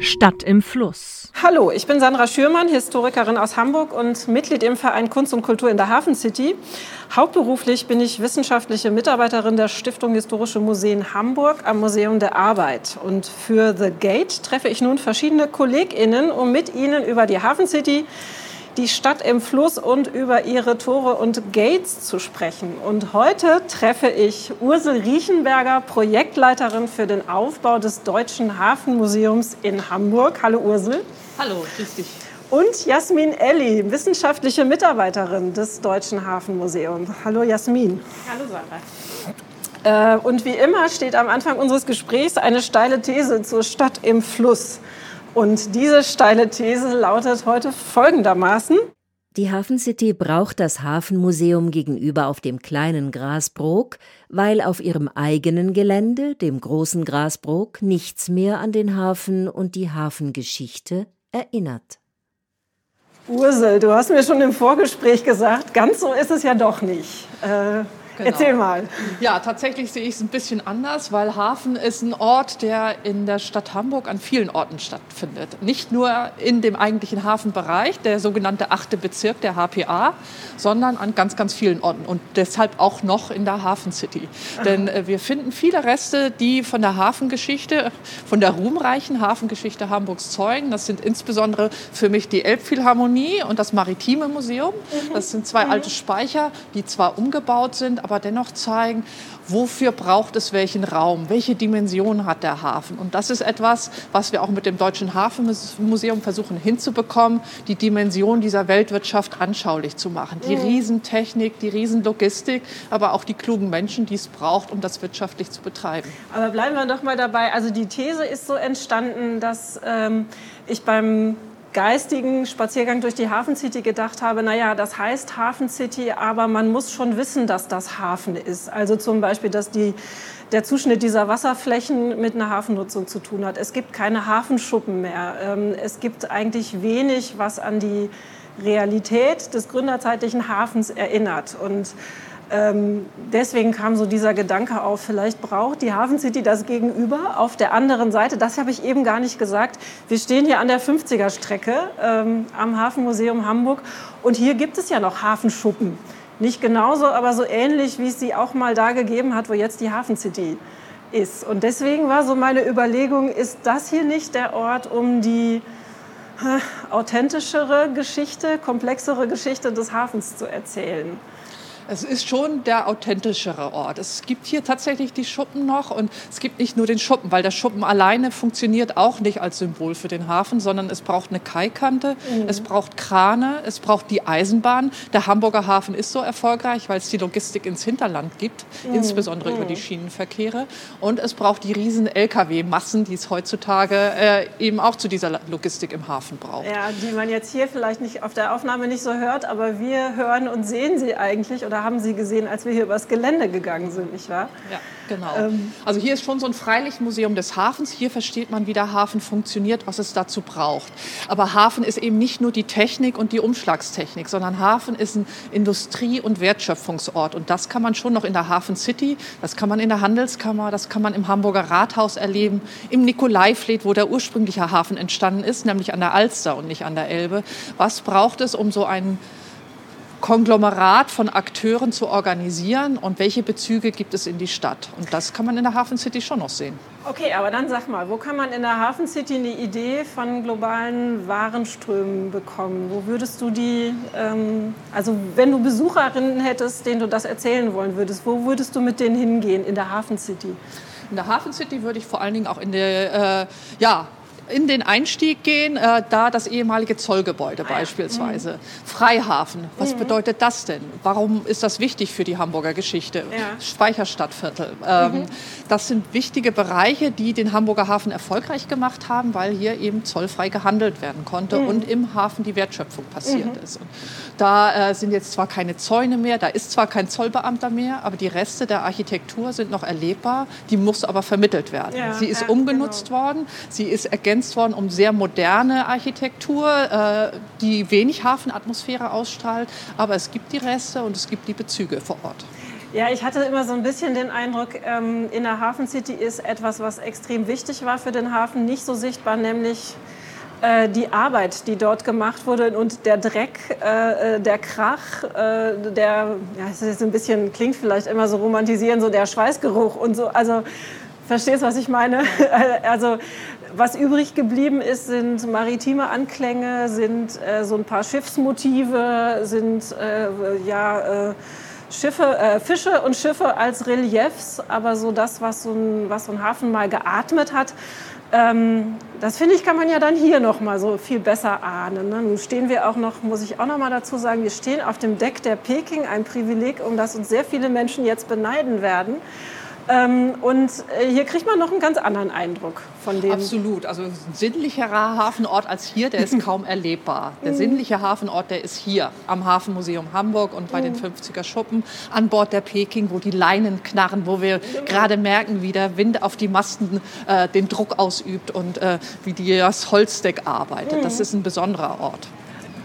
Stadt im Fluss. Hallo, ich bin Sandra Schürmann, Historikerin aus Hamburg und Mitglied im Verein Kunst und Kultur in der Hafen City. Hauptberuflich bin ich wissenschaftliche Mitarbeiterin der Stiftung Historische Museen Hamburg am Museum der Arbeit. Und für The Gate treffe ich nun verschiedene KollegInnen, um mit ihnen über die Hafen City, die Stadt im Fluss und über ihre Tore und Gates zu sprechen. Und heute treffe ich Ursel Riechenberger, Projektleiterin für den Aufbau des Deutschen Hafenmuseums in Hamburg. Hallo Ursel. Hallo, grüß dich. Und Jasmin Elli, wissenschaftliche Mitarbeiterin des Deutschen Hafenmuseums. Hallo Jasmin. Hallo Sarah. Äh, und wie immer steht am Anfang unseres Gesprächs eine steile These zur Stadt im Fluss. Und diese steile These lautet heute folgendermaßen. Die Hafen City braucht das Hafenmuseum gegenüber auf dem kleinen Grasbrook, weil auf ihrem eigenen Gelände, dem großen Grasbrook, nichts mehr an den Hafen und die Hafengeschichte erinnert. Ursel, du hast mir schon im Vorgespräch gesagt, ganz so ist es ja doch nicht. Äh, Genau. Erzähl mal. Ja, tatsächlich sehe ich es ein bisschen anders, weil Hafen ist ein Ort, der in der Stadt Hamburg an vielen Orten stattfindet. Nicht nur in dem eigentlichen Hafenbereich, der sogenannte achte Bezirk der HPA, sondern an ganz, ganz vielen Orten und deshalb auch noch in der Hafen City. Denn äh, wir finden viele Reste, die von der Hafengeschichte, von der ruhmreichen Hafengeschichte Hamburgs zeugen. Das sind insbesondere für mich die Elbphilharmonie und das Maritime Museum. Mhm. Das sind zwei mhm. alte Speicher, die zwar umgebaut sind, aber dennoch zeigen, wofür braucht es welchen Raum, welche Dimension hat der Hafen. Und das ist etwas, was wir auch mit dem Deutschen Hafenmuseum versuchen hinzubekommen, die Dimension dieser Weltwirtschaft anschaulich zu machen. Die mhm. Riesentechnik, die Riesenlogistik, aber auch die klugen Menschen, die es braucht, um das wirtschaftlich zu betreiben. Aber bleiben wir doch mal dabei. Also die These ist so entstanden, dass ähm, ich beim geistigen Spaziergang durch die Hafen City gedacht habe, naja, das heißt Hafen City, aber man muss schon wissen, dass das Hafen ist. Also zum Beispiel, dass die, der Zuschnitt dieser Wasserflächen mit einer Hafennutzung zu tun hat. Es gibt keine Hafenschuppen mehr. Ähm, es gibt eigentlich wenig, was an die Realität des gründerzeitlichen Hafens erinnert. Und ähm, deswegen kam so dieser Gedanke auf, vielleicht braucht die Hafen City das Gegenüber auf der anderen Seite. Das habe ich eben gar nicht gesagt. Wir stehen hier an der 50er-Strecke ähm, am Hafenmuseum Hamburg und hier gibt es ja noch Hafenschuppen. Nicht genauso, aber so ähnlich, wie es sie auch mal da gegeben hat, wo jetzt die Hafen City ist. Und deswegen war so meine Überlegung, ist das hier nicht der Ort, um die äh, authentischere Geschichte, komplexere Geschichte des Hafens zu erzählen? Es ist schon der authentischere Ort. Es gibt hier tatsächlich die Schuppen noch und es gibt nicht nur den Schuppen, weil der Schuppen alleine funktioniert auch nicht als Symbol für den Hafen, sondern es braucht eine Kaikante, mhm. es braucht Krane, es braucht die Eisenbahn. Der Hamburger Hafen ist so erfolgreich, weil es die Logistik ins Hinterland gibt, mhm. insbesondere mhm. über die Schienenverkehre. Und es braucht die riesen Lkw-Massen, die es heutzutage äh, eben auch zu dieser Logistik im Hafen braucht. Ja, die man jetzt hier vielleicht nicht auf der Aufnahme nicht so hört, aber wir hören und sehen sie eigentlich oder haben Sie gesehen, als wir hier übers Gelände gegangen sind, nicht wahr? Ja, genau. Ähm, also hier ist schon so ein Freilichtmuseum des Hafens. Hier versteht man, wie der Hafen funktioniert, was es dazu braucht. Aber Hafen ist eben nicht nur die Technik und die Umschlagstechnik, sondern Hafen ist ein Industrie- und Wertschöpfungsort. Und das kann man schon noch in der Hafen City, das kann man in der Handelskammer, das kann man im Hamburger Rathaus erleben, im Nikolaifleet, wo der ursprüngliche Hafen entstanden ist, nämlich an der Alster und nicht an der Elbe. Was braucht es, um so einen Konglomerat von Akteuren zu organisieren und welche Bezüge gibt es in die Stadt. Und das kann man in der Hafen City schon noch sehen. Okay, aber dann sag mal, wo kann man in der Hafen City eine Idee von globalen Warenströmen bekommen? Wo würdest du die, ähm, also wenn du Besucherinnen hättest, denen du das erzählen wollen würdest, wo würdest du mit denen hingehen in der Hafen City? In der Hafen City würde ich vor allen Dingen auch in der, äh, ja, in den Einstieg gehen, äh, da das ehemalige Zollgebäude ah beispielsweise. Mhm. Freihafen, was mhm. bedeutet das denn? Warum ist das wichtig für die Hamburger Geschichte? Ja. Speicherstadtviertel. Ähm, mhm. Das sind wichtige Bereiche, die den Hamburger Hafen erfolgreich gemacht haben, weil hier eben zollfrei gehandelt werden konnte mhm. und im Hafen die Wertschöpfung passiert mhm. ist. Und da äh, sind jetzt zwar keine Zäune mehr, da ist zwar kein Zollbeamter mehr, aber die Reste der Architektur sind noch erlebbar. Die muss aber vermittelt werden. Ja, sie ist ja, umgenutzt genau. worden, sie ist ergänzt ergänzt worden um sehr moderne Architektur, äh, die wenig Hafenatmosphäre ausstrahlt. Aber es gibt die Reste und es gibt die Bezüge vor Ort. Ja, ich hatte immer so ein bisschen den Eindruck, ähm, in der Hafen City ist etwas, was extrem wichtig war für den Hafen, nicht so sichtbar, nämlich äh, die Arbeit, die dort gemacht wurde und der Dreck, äh, äh der Krach, äh, der, ja, es ist ein bisschen, klingt vielleicht immer so romantisieren, so der Schweißgeruch und so. Also, verstehst, was ich meine? also, was übrig geblieben ist, sind maritime Anklänge, sind äh, so ein paar Schiffsmotive, sind ja Schiffe, äh, Fische und Schiffe als Reliefs, aber so das, was so ein, was so ein Hafen mal geatmet hat, ähm, das finde ich, kann man ja dann hier noch mal so viel besser ahnen. Ne? Nun stehen wir auch noch, muss ich auch noch mal dazu sagen, wir stehen auf dem Deck der Peking, ein Privileg, um das uns sehr viele Menschen jetzt beneiden werden. Ähm, und äh, hier kriegt man noch einen ganz anderen Eindruck von dem. Absolut. Also ein sinnlicherer Hafenort als hier, der ist kaum erlebbar. Der sinnliche Hafenort, der ist hier am Hafenmuseum Hamburg und bei den 50er Schuppen an Bord der Peking, wo die Leinen knarren, wo wir gerade merken, wie der Wind auf die Masten äh, den Druck ausübt und äh, wie das Holzdeck arbeitet. Das ist ein besonderer Ort.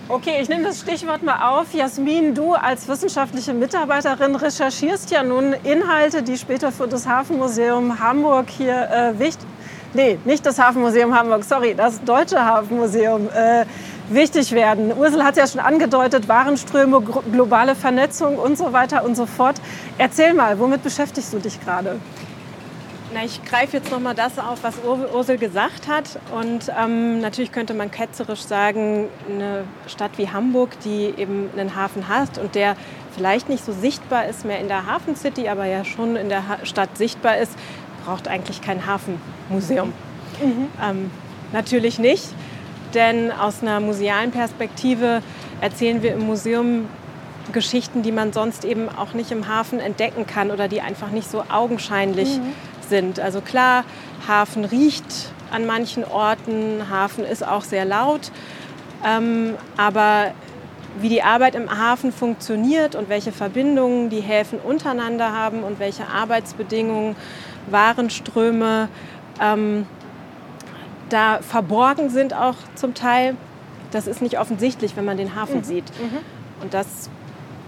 Okay, ich nehme das Stichwort mal auf. Jasmin, du als wissenschaftliche Mitarbeiterin recherchierst ja nun Inhalte, die später für das Hafenmuseum Hamburg hier äh, wichtig, nee, nicht das Hafenmuseum Hamburg, sorry, das Deutsche Hafenmuseum äh, wichtig werden. Ursel hat ja schon angedeutet, Warenströme, globale Vernetzung und so weiter und so fort. Erzähl mal, womit beschäftigst du dich gerade? Na, ich greife jetzt noch mal das auf, was Ursel gesagt hat. Und ähm, natürlich könnte man ketzerisch sagen, eine Stadt wie Hamburg, die eben einen Hafen hat und der vielleicht nicht so sichtbar ist mehr in der Hafen City, aber ja schon in der ha Stadt sichtbar ist, braucht eigentlich kein Hafenmuseum. Mhm. Ähm, natürlich nicht, denn aus einer musealen Perspektive erzählen wir im Museum Geschichten, die man sonst eben auch nicht im Hafen entdecken kann oder die einfach nicht so augenscheinlich mhm sind. Also klar, Hafen riecht an manchen Orten, Hafen ist auch sehr laut, ähm, aber wie die Arbeit im Hafen funktioniert und welche Verbindungen die Häfen untereinander haben und welche Arbeitsbedingungen, Warenströme ähm, da verborgen sind auch zum Teil, das ist nicht offensichtlich, wenn man den Hafen mhm. sieht. Mhm. Und das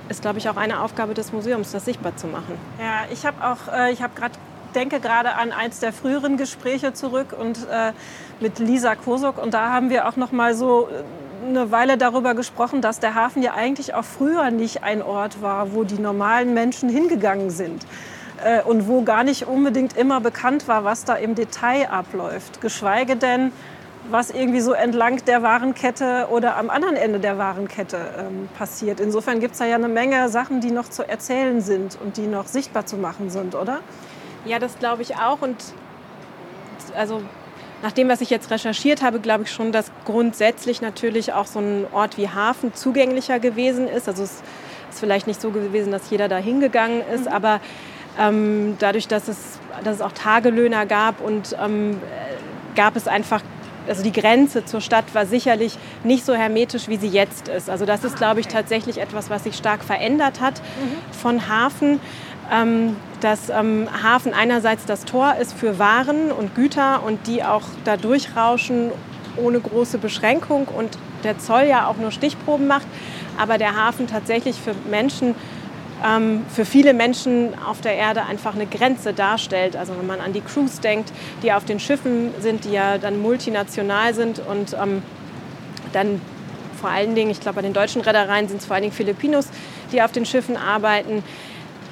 ist, glaube ich, auch eine Aufgabe des Museums, das sichtbar zu machen. Ja, ich habe auch, äh, ich habe gerade denke gerade an eins der früheren Gespräche zurück und äh, mit Lisa Kosok und da haben wir auch noch mal so äh, eine Weile darüber gesprochen, dass der Hafen ja eigentlich auch früher nicht ein Ort war, wo die normalen Menschen hingegangen sind äh, und wo gar nicht unbedingt immer bekannt war, was da im Detail abläuft. Geschweige denn, was irgendwie so entlang der Warenkette oder am anderen Ende der Warenkette ähm, passiert. Insofern gibt es da ja eine Menge Sachen, die noch zu erzählen sind und die noch sichtbar zu machen sind, oder? Ja, das glaube ich auch. Und also nach dem, was ich jetzt recherchiert habe, glaube ich schon, dass grundsätzlich natürlich auch so ein Ort wie Hafen zugänglicher gewesen ist. Also es ist vielleicht nicht so gewesen, dass jeder da hingegangen ist, mhm. aber ähm, dadurch, dass es, dass es auch Tagelöhner gab und ähm, gab es einfach also die Grenze zur Stadt war sicherlich nicht so hermetisch, wie sie jetzt ist. Also das ist, glaube ich, tatsächlich etwas, was sich stark verändert hat mhm. von Hafen dass ähm, Hafen einerseits das Tor ist für Waren und Güter und die auch da durchrauschen ohne große Beschränkung und der Zoll ja auch nur Stichproben macht, aber der Hafen tatsächlich für Menschen, ähm, für viele Menschen auf der Erde einfach eine Grenze darstellt. Also wenn man an die Crews denkt, die auf den Schiffen sind, die ja dann multinational sind und ähm, dann vor allen Dingen, ich glaube bei den deutschen Reedereien sind es vor allen Dingen Filipinos, die auf den Schiffen arbeiten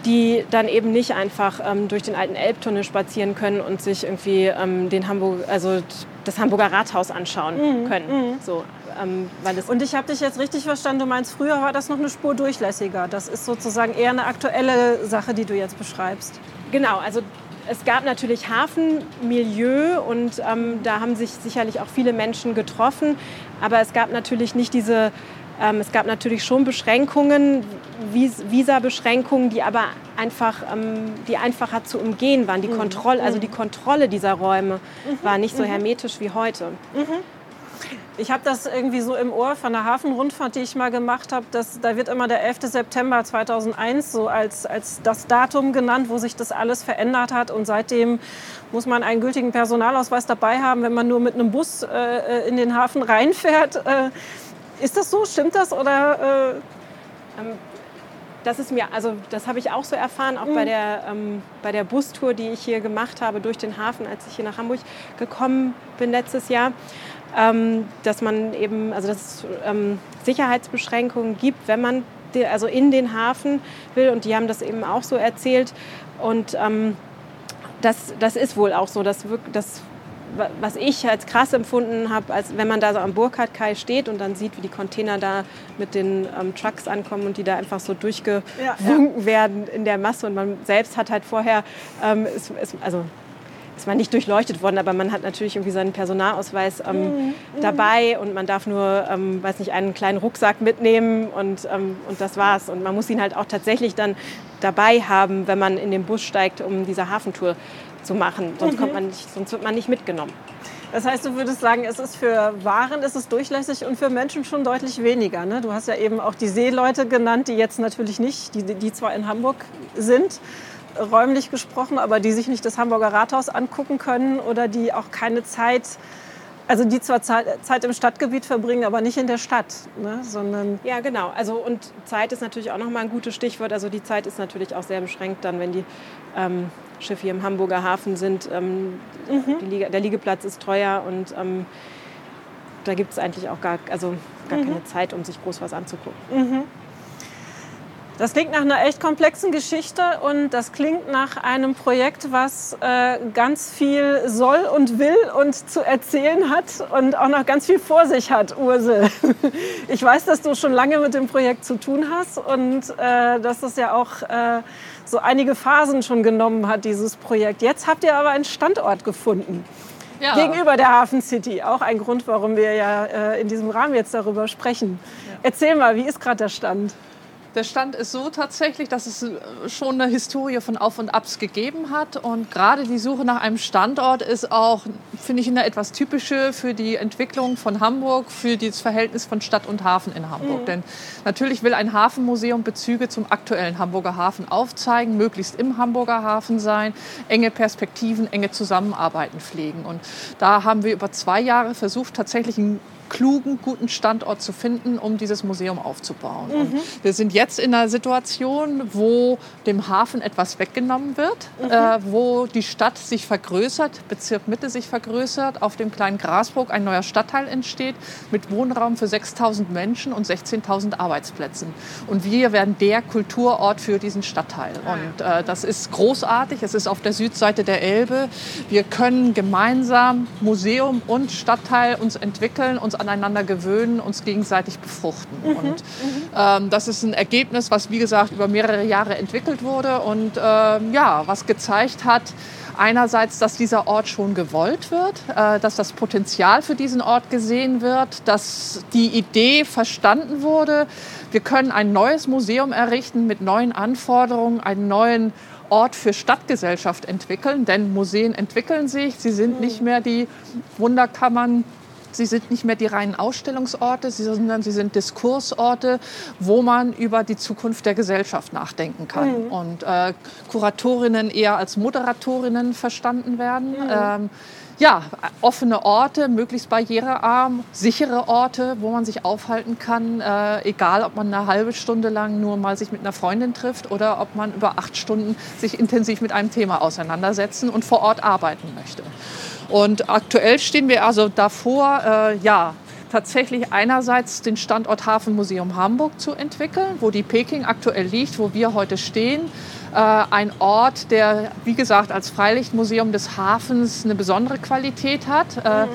die dann eben nicht einfach ähm, durch den alten Elbtunnel spazieren können und sich irgendwie ähm, den Hamburg, also das Hamburger Rathaus anschauen mhm. können. Mhm. So, ähm, weil es und ich habe dich jetzt richtig verstanden, du meinst, früher war das noch eine Spur durchlässiger. Das ist sozusagen eher eine aktuelle Sache, die du jetzt beschreibst. Genau, also es gab natürlich Hafenmilieu und ähm, da haben sich sicherlich auch viele Menschen getroffen, aber es gab natürlich nicht diese ähm, es gab natürlich schon Beschränkungen, Visa-Beschränkungen, die aber einfach, ähm, die einfacher zu umgehen waren. Die mhm. Kontrolle, also die mhm. Kontrolle dieser Räume mhm. war nicht so mhm. hermetisch wie heute. Mhm. Ich habe das irgendwie so im Ohr von der Hafenrundfahrt, die ich mal gemacht habe. Da wird immer der 11. September 2001 so als, als das Datum genannt, wo sich das alles verändert hat. Und seitdem muss man einen gültigen Personalausweis dabei haben, wenn man nur mit einem Bus äh, äh in den Hafen reinfährt. Äh, ist das so? Stimmt das? Oder, äh ähm, das ist mir, also das habe ich auch so erfahren, auch mhm. bei, der, ähm, bei der Bustour, die ich hier gemacht habe durch den Hafen, als ich hier nach Hamburg gekommen bin letztes Jahr, ähm, dass man eben, also dass es ähm, Sicherheitsbeschränkungen gibt, wenn man die, also in den Hafen will und die haben das eben auch so erzählt und ähm, das, das ist wohl auch so, dass, dass was ich als krass empfunden habe, als wenn man da so am Burkhardt-Kai steht und dann sieht, wie die Container da mit den ähm, Trucks ankommen und die da einfach so durchgewunken ja, werden in der Masse. Und man selbst hat halt vorher, ähm, ist, ist, also ist man nicht durchleuchtet worden, aber man hat natürlich irgendwie seinen Personalausweis ähm, mhm. dabei und man darf nur, ähm, weiß nicht, einen kleinen Rucksack mitnehmen und, ähm, und das war's. Und man muss ihn halt auch tatsächlich dann dabei haben, wenn man in den Bus steigt, um diese Hafentour zu machen. Sonst, kommt man nicht, sonst wird man nicht mitgenommen. Das heißt, du würdest sagen, es ist für Waren ist es durchlässig und für Menschen schon deutlich weniger. Ne? Du hast ja eben auch die Seeleute genannt, die jetzt natürlich nicht, die, die zwar in Hamburg sind, räumlich gesprochen, aber die sich nicht das Hamburger Rathaus angucken können oder die auch keine Zeit also die zwar Zeit im Stadtgebiet verbringen, aber nicht in der Stadt, ne? sondern ja genau. Also und Zeit ist natürlich auch noch mal ein gutes Stichwort. Also die Zeit ist natürlich auch sehr beschränkt dann, wenn die ähm, Schiffe hier im Hamburger Hafen sind. Ähm, mhm. Liege, der Liegeplatz ist teuer und ähm, da gibt es eigentlich auch gar, also gar mhm. keine Zeit, um sich groß was anzugucken. Mhm. Das klingt nach einer echt komplexen Geschichte und das klingt nach einem Projekt, was äh, ganz viel soll und will und zu erzählen hat und auch noch ganz viel vor sich hat, Ursel. Ich weiß, dass du schon lange mit dem Projekt zu tun hast und äh, dass es ja auch äh, so einige Phasen schon genommen hat, dieses Projekt. Jetzt habt ihr aber einen Standort gefunden. Ja. Gegenüber der Hafen City. Auch ein Grund, warum wir ja äh, in diesem Rahmen jetzt darüber sprechen. Ja. Erzähl mal, wie ist gerade der Stand? Der Stand ist so tatsächlich, dass es äh, schon eine Historie von Auf und Abs gegeben hat. Und gerade die Suche nach einem Standort ist auch, finde ich, eine etwas typische für die Entwicklung von Hamburg, für das Verhältnis von Stadt und Hafen in Hamburg. Mhm. Denn natürlich will ein Hafenmuseum Bezüge zum aktuellen Hamburger Hafen aufzeigen, möglichst im Hamburger Hafen sein, enge Perspektiven, enge Zusammenarbeiten pflegen. Und da haben wir über zwei Jahre versucht, tatsächlich ein klugen, guten Standort zu finden, um dieses Museum aufzubauen. Mhm. wir sind jetzt in einer Situation, wo dem Hafen etwas weggenommen wird, mhm. äh, wo die Stadt sich vergrößert, Bezirk Mitte sich vergrößert, auf dem kleinen Grasburg ein neuer Stadtteil entsteht mit Wohnraum für 6.000 Menschen und 16.000 Arbeitsplätzen. Und wir werden der Kulturort für diesen Stadtteil. Ah, und äh, das ist großartig. Es ist auf der Südseite der Elbe. Wir können gemeinsam Museum und Stadtteil uns entwickeln, uns aneinander gewöhnen, uns gegenseitig befruchten. Mhm. Und ähm, das ist ein Ergebnis, was wie gesagt über mehrere Jahre entwickelt wurde und ähm, ja, was gezeigt hat, einerseits, dass dieser Ort schon gewollt wird, äh, dass das Potenzial für diesen Ort gesehen wird, dass die Idee verstanden wurde. Wir können ein neues Museum errichten mit neuen Anforderungen, einen neuen Ort für Stadtgesellschaft entwickeln, denn Museen entwickeln sich, sie sind nicht mehr die Wunderkammern Sie sind nicht mehr die reinen Ausstellungsorte, sondern sie sind Diskursorte, wo man über die Zukunft der Gesellschaft nachdenken kann. Mhm. Und äh, Kuratorinnen eher als Moderatorinnen verstanden werden. Mhm. Ähm, ja, offene Orte, möglichst barrierearm, sichere Orte, wo man sich aufhalten kann, äh, egal ob man eine halbe Stunde lang nur mal sich mit einer Freundin trifft oder ob man über acht Stunden sich intensiv mit einem Thema auseinandersetzen und vor Ort arbeiten möchte. Und aktuell stehen wir also davor, äh, ja, tatsächlich einerseits den Standort Hafenmuseum Hamburg zu entwickeln, wo die Peking aktuell liegt, wo wir heute stehen. Äh, ein Ort, der, wie gesagt, als Freilichtmuseum des Hafens eine besondere Qualität hat. Äh, mhm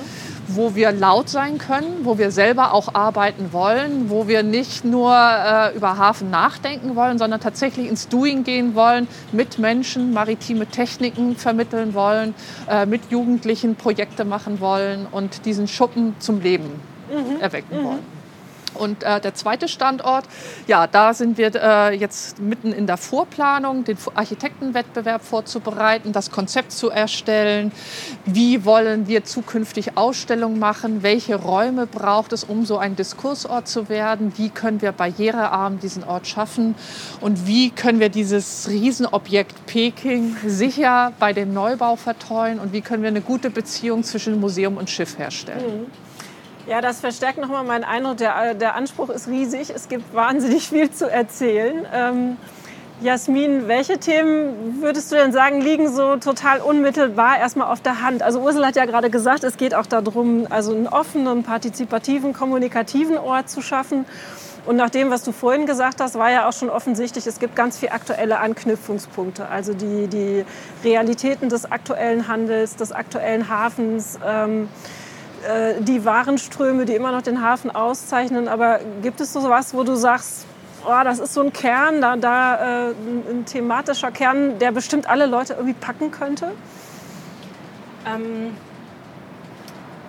wo wir laut sein können, wo wir selber auch arbeiten wollen, wo wir nicht nur äh, über Hafen nachdenken wollen, sondern tatsächlich ins Doing gehen wollen, mit Menschen maritime Techniken vermitteln wollen, äh, mit Jugendlichen Projekte machen wollen und diesen Schuppen zum Leben mhm. erwecken mhm. wollen. Und äh, der zweite Standort, ja, da sind wir äh, jetzt mitten in der Vorplanung, den Architektenwettbewerb vorzubereiten, das Konzept zu erstellen. Wie wollen wir zukünftig Ausstellungen machen? Welche Räume braucht es, um so ein Diskursort zu werden? Wie können wir barrierearm diesen Ort schaffen? Und wie können wir dieses Riesenobjekt Peking sicher bei dem Neubau vertreuen? Und wie können wir eine gute Beziehung zwischen Museum und Schiff herstellen? Mhm. Ja, das verstärkt nochmal meinen Eindruck. Der, der Anspruch ist riesig. Es gibt wahnsinnig viel zu erzählen. Ähm, Jasmin, welche Themen würdest du denn sagen, liegen so total unmittelbar erstmal auf der Hand? Also Ursula hat ja gerade gesagt, es geht auch darum, also einen offenen, partizipativen, kommunikativen Ort zu schaffen. Und nach dem, was du vorhin gesagt hast, war ja auch schon offensichtlich, es gibt ganz viele aktuelle Anknüpfungspunkte. Also die, die Realitäten des aktuellen Handels, des aktuellen Hafens, ähm, äh, die Warenströme, die immer noch den Hafen auszeichnen. Aber gibt es so was, wo du sagst, oh, das ist so ein Kern, da, da äh, ein thematischer Kern, der bestimmt alle Leute irgendwie packen könnte? Ähm,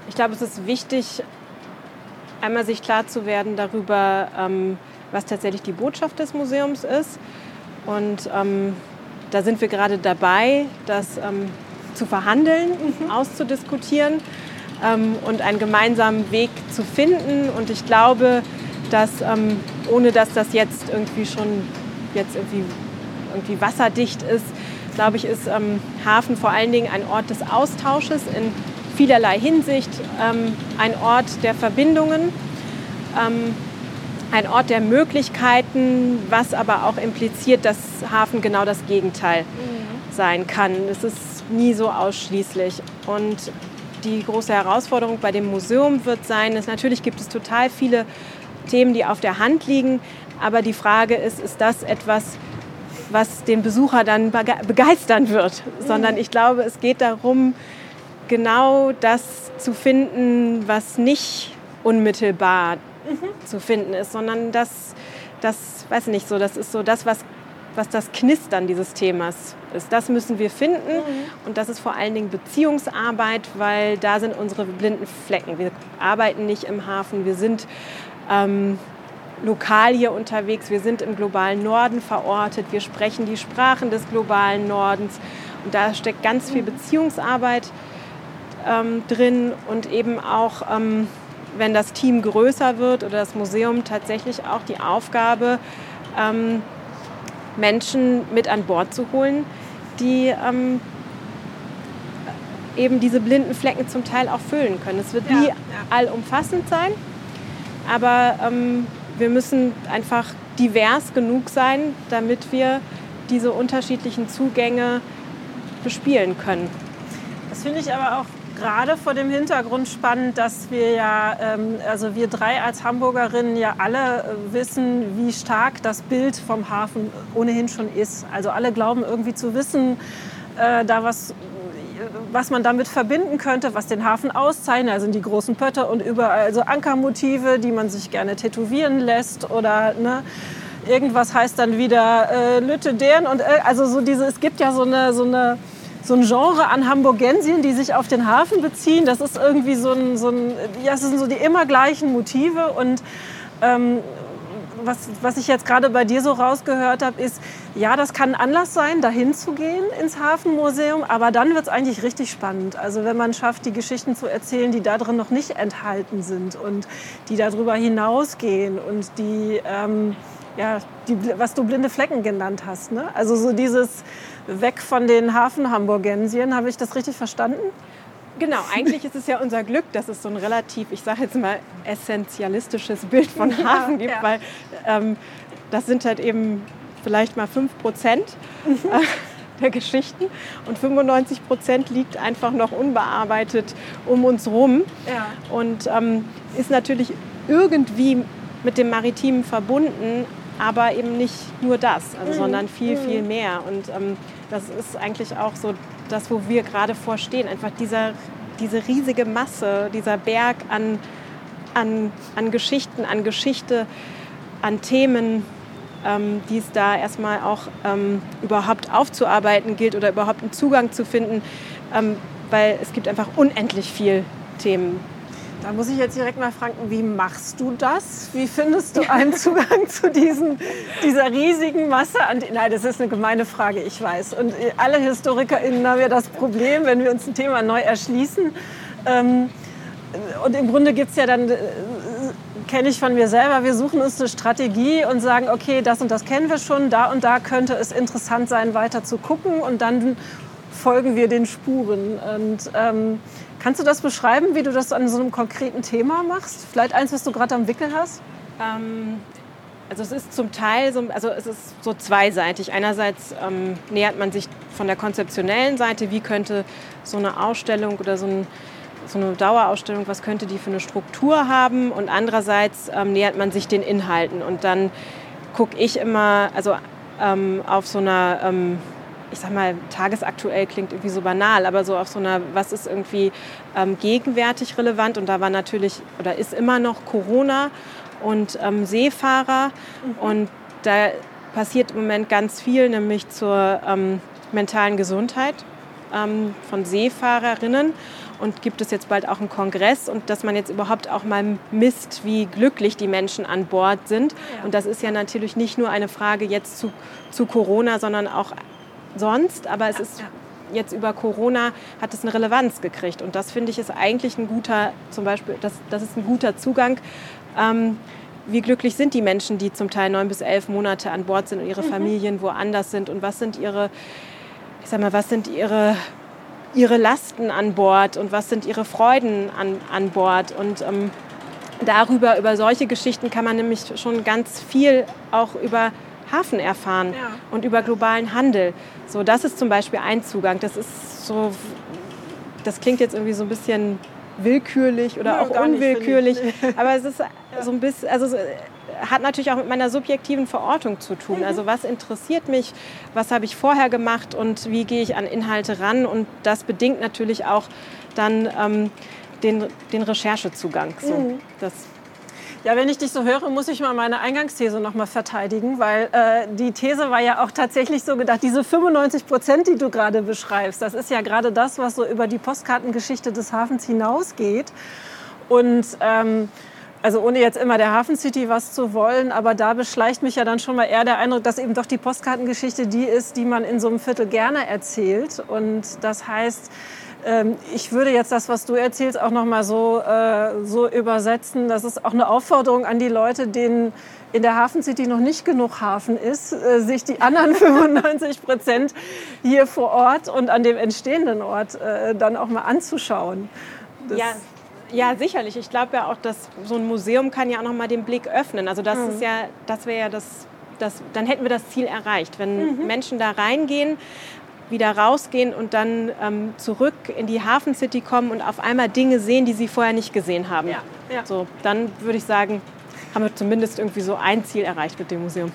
ich glaube, es ist wichtig, einmal sich klar zu werden darüber, ähm, was tatsächlich die Botschaft des Museums ist. Und ähm, da sind wir gerade dabei, das ähm, zu verhandeln, mhm. auszudiskutieren und einen gemeinsamen Weg zu finden. Und ich glaube, dass ähm, ohne dass das jetzt irgendwie schon jetzt irgendwie, irgendwie wasserdicht ist, glaube ich, ist ähm, Hafen vor allen Dingen ein Ort des Austausches in vielerlei Hinsicht, ähm, ein Ort der Verbindungen, ähm, ein Ort der Möglichkeiten, was aber auch impliziert, dass Hafen genau das Gegenteil mhm. sein kann. Es ist nie so ausschließlich. Und die große Herausforderung bei dem Museum wird sein, dass natürlich gibt es total viele Themen, die auf der Hand liegen. Aber die Frage ist, ist das etwas, was den Besucher dann begeistern wird? Sondern ich glaube, es geht darum, genau das zu finden, was nicht unmittelbar mhm. zu finden ist, sondern das, das, weiß nicht so, das ist so das, was, was das Knistern dieses Themas ist. Das müssen wir finden mhm. und das ist vor allen Dingen Beziehungsarbeit, weil da sind unsere blinden Flecken. Wir arbeiten nicht im Hafen, wir sind ähm, lokal hier unterwegs. Wir sind im globalen Norden verortet. Wir sprechen die Sprachen des globalen Nordens. Und da steckt ganz viel Beziehungsarbeit ähm, drin und eben auch, ähm, wenn das Team größer wird oder das Museum tatsächlich auch die Aufgabe, ähm, Menschen mit an Bord zu holen, die ähm, eben diese blinden Flecken zum Teil auch füllen können. Es wird ja, nie ja. allumfassend sein, aber ähm, wir müssen einfach divers genug sein, damit wir diese unterschiedlichen Zugänge bespielen können. Das finde ich aber auch gerade vor dem Hintergrund spannend, dass wir ja, ähm, also wir drei als Hamburgerinnen ja alle äh, wissen, wie stark das Bild vom Hafen ohnehin schon ist. Also alle glauben irgendwie zu wissen, äh, da was was man damit verbinden könnte, was den Hafen auszeichnet. Also die großen Pötte und überall so Ankermotive, die man sich gerne tätowieren lässt oder ne, irgendwas heißt dann wieder äh, Lütte deren und äh, also so diese, es gibt ja so eine, so eine so ein Genre an Hamburgensien, die sich auf den Hafen beziehen. Das ist irgendwie so ein, so ein ja, es sind so die immer gleichen Motive und ähm, was, was ich jetzt gerade bei dir so rausgehört habe, ist, ja, das kann ein Anlass sein, dahin zu gehen ins Hafenmuseum, aber dann wird es eigentlich richtig spannend. Also wenn man schafft, die Geschichten zu erzählen, die da drin noch nicht enthalten sind und die darüber hinausgehen und die, ähm, ja, die, was du blinde Flecken genannt hast. Ne? Also so dieses Weg von den Hafenhamburgensien, habe ich das richtig verstanden? Genau, eigentlich ist es ja unser Glück, dass es so ein relativ, ich sage jetzt mal, essentialistisches Bild von Hafen gibt, ja. weil ähm, das sind halt eben vielleicht mal 5 Prozent mhm. der Geschichten und 95 Prozent liegt einfach noch unbearbeitet um uns rum ja. und ähm, ist natürlich irgendwie mit dem Maritimen verbunden, aber eben nicht nur das, also, mhm. sondern viel, mhm. viel mehr. Und ähm, das ist eigentlich auch so das, wo wir gerade vorstehen. Einfach dieser, diese riesige Masse, dieser Berg an, an, an Geschichten, an Geschichte, an Themen, ähm, die es da erstmal auch ähm, überhaupt aufzuarbeiten gilt oder überhaupt einen Zugang zu finden, ähm, weil es gibt einfach unendlich viel Themen, da muss ich jetzt direkt mal fragen, wie machst du das? Wie findest du einen Zugang zu diesen, dieser riesigen Masse? Nein, das ist eine gemeine Frage, ich weiß. Und alle HistorikerInnen haben ja das Problem, wenn wir uns ein Thema neu erschließen. Ähm, und im Grunde gibt es ja dann, äh, kenne ich von mir selber, wir suchen uns eine Strategie und sagen, okay, das und das kennen wir schon, da und da könnte es interessant sein, weiter zu gucken. Und dann folgen wir den Spuren. Und ähm, kannst du das beschreiben, wie du das an so einem konkreten Thema machst? Vielleicht eins, was du gerade am Wickel hast? Ähm, also es ist zum Teil so, also es ist so zweiseitig. Einerseits ähm, nähert man sich von der konzeptionellen Seite, wie könnte so eine Ausstellung oder so, ein, so eine Dauerausstellung, was könnte die für eine Struktur haben? Und andererseits ähm, nähert man sich den Inhalten. Und dann gucke ich immer, also ähm, auf so einer ähm, ich sag mal, tagesaktuell klingt irgendwie so banal, aber so auf so einer, was ist irgendwie ähm, gegenwärtig relevant? Und da war natürlich oder ist immer noch Corona und ähm, Seefahrer. Mhm. Und da passiert im Moment ganz viel, nämlich zur ähm, mentalen Gesundheit ähm, von Seefahrerinnen. Und gibt es jetzt bald auch einen Kongress und dass man jetzt überhaupt auch mal misst, wie glücklich die Menschen an Bord sind. Ja. Und das ist ja natürlich nicht nur eine Frage jetzt zu, zu Corona, sondern auch sonst. Aber es ist jetzt über Corona hat es eine Relevanz gekriegt. Und das finde ich ist eigentlich ein guter, zum Beispiel, das, das ist ein guter Zugang. Ähm, wie glücklich sind die Menschen, die zum Teil neun bis elf Monate an Bord sind und ihre mhm. Familien woanders sind und was sind ihre, ich sag mal, was sind ihre, ihre Lasten an Bord und was sind ihre Freuden an, an Bord und ähm, darüber, über solche Geschichten kann man nämlich schon ganz viel auch über Hafen erfahren ja. und über globalen Handel. So, das ist zum Beispiel ein Zugang. Das ist so, das klingt jetzt irgendwie so ein bisschen willkürlich oder ja, auch unwillkürlich. Nicht, aber es ist ja. so ein bisschen, also es hat natürlich auch mit meiner subjektiven Verortung zu tun. Mhm. Also was interessiert mich, was habe ich vorher gemacht und wie gehe ich an Inhalte ran und das bedingt natürlich auch dann ähm, den, den Recherchezugang. So, mhm. das ja, wenn ich dich so höre, muss ich mal meine Eingangsthese noch mal verteidigen, weil äh, die These war ja auch tatsächlich so gedacht, diese 95 Prozent, die du gerade beschreibst, das ist ja gerade das, was so über die Postkartengeschichte des Hafens hinausgeht. Und ähm, also ohne jetzt immer der Hafen City was zu wollen, aber da beschleicht mich ja dann schon mal eher der Eindruck, dass eben doch die Postkartengeschichte die ist, die man in so einem Viertel gerne erzählt. Und das heißt, ich würde jetzt das, was du erzählst, auch noch mal so, äh, so übersetzen. Das ist auch eine Aufforderung an die Leute, denen in der Hafen City noch nicht genug Hafen ist, äh, sich die anderen 95 Prozent hier vor Ort und an dem entstehenden Ort äh, dann auch mal anzuschauen. Das ja. Ja, sicherlich. Ich glaube ja auch, dass so ein Museum kann ja auch noch mal den Blick öffnen. Also das mhm. ist ja, das wäre ja das, das, dann hätten wir das Ziel erreicht. Wenn mhm. Menschen da reingehen, wieder rausgehen und dann ähm, zurück in die Hafen City kommen und auf einmal Dinge sehen, die sie vorher nicht gesehen haben. Ja, ja. So, dann würde ich sagen, haben wir zumindest irgendwie so ein Ziel erreicht mit dem Museum.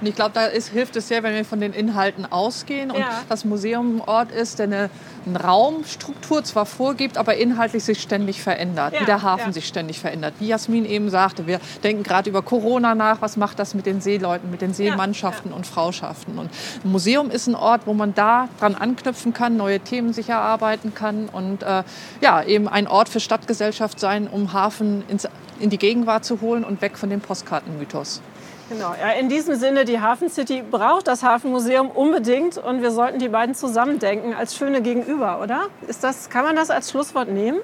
Und ich glaube, da ist, hilft es sehr, wenn wir von den Inhalten ausgehen und ja. das Museum ein Ort ist, der eine, eine, Raumstruktur zwar vorgibt, aber inhaltlich sich ständig verändert, ja. wie der Hafen ja. sich ständig verändert. Wie Jasmin eben sagte, wir denken gerade über Corona nach, was macht das mit den Seeleuten, mit den Seemannschaften und Frauschaften. Und ein Museum ist ein Ort, wo man da dran anknüpfen kann, neue Themen sich erarbeiten kann und äh, ja, eben ein Ort für Stadtgesellschaft sein, um Hafen ins, in die Gegenwart zu holen und weg von dem Postkartenmythos. Genau, ja, in diesem Sinne, die Hafen City braucht das Hafenmuseum unbedingt und wir sollten die beiden zusammendenken als schöne Gegenüber, oder? Ist das, kann man das als Schlusswort nehmen?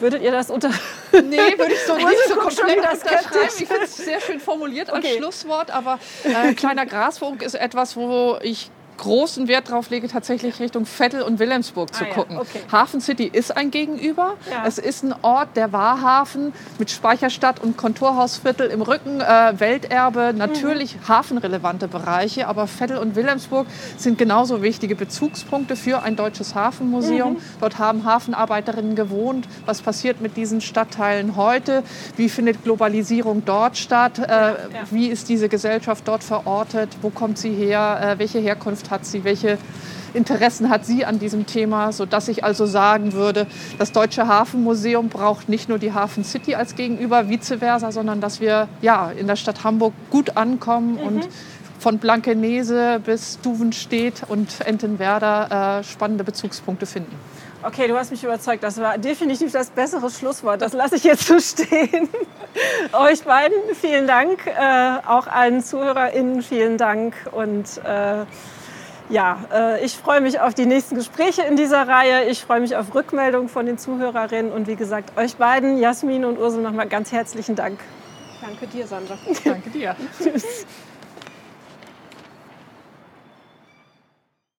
Würdet ihr das unter... Nee, würde ich so nicht so komplett unterschreiben. Ich finde es sehr schön formuliert als okay. Schlusswort, aber äh, kleiner Grasfunk ist etwas, wo ich großen Wert darauf lege, tatsächlich Richtung Vettel und Wilhelmsburg zu ah, gucken. Ja, okay. Hafen City ist ein Gegenüber. Ja. Es ist ein Ort, der Wahrhafen mit Speicherstadt und Kontorhausviertel im Rücken, äh, Welterbe, natürlich mhm. hafenrelevante Bereiche. Aber Vettel und Wilhelmsburg sind genauso wichtige Bezugspunkte für ein deutsches Hafenmuseum. Mhm. Dort haben Hafenarbeiterinnen gewohnt. Was passiert mit diesen Stadtteilen heute? Wie findet Globalisierung dort statt? Äh, ja, wie ist diese Gesellschaft dort verortet? Wo kommt sie her? Äh, welche Herkunft hat sie, welche Interessen hat sie an diesem Thema, sodass ich also sagen würde, das Deutsche Hafenmuseum braucht nicht nur die Hafen City als Gegenüber, vice versa, sondern dass wir ja, in der Stadt Hamburg gut ankommen mhm. und von Blankenese bis Duvenstedt und Entenwerder äh, spannende Bezugspunkte finden. Okay, du hast mich überzeugt. Das war definitiv das bessere Schlusswort. Das lasse ich jetzt so stehen. Euch beiden vielen Dank. Äh, auch allen ZuhörerInnen vielen Dank. Und äh, ja, äh, ich freue mich auf die nächsten Gespräche in dieser Reihe. Ich freue mich auf Rückmeldungen von den Zuhörerinnen. Und wie gesagt, euch beiden, Jasmin und Ursel, nochmal ganz herzlichen Dank. Danke dir, Sandra. Danke dir. Tschüss.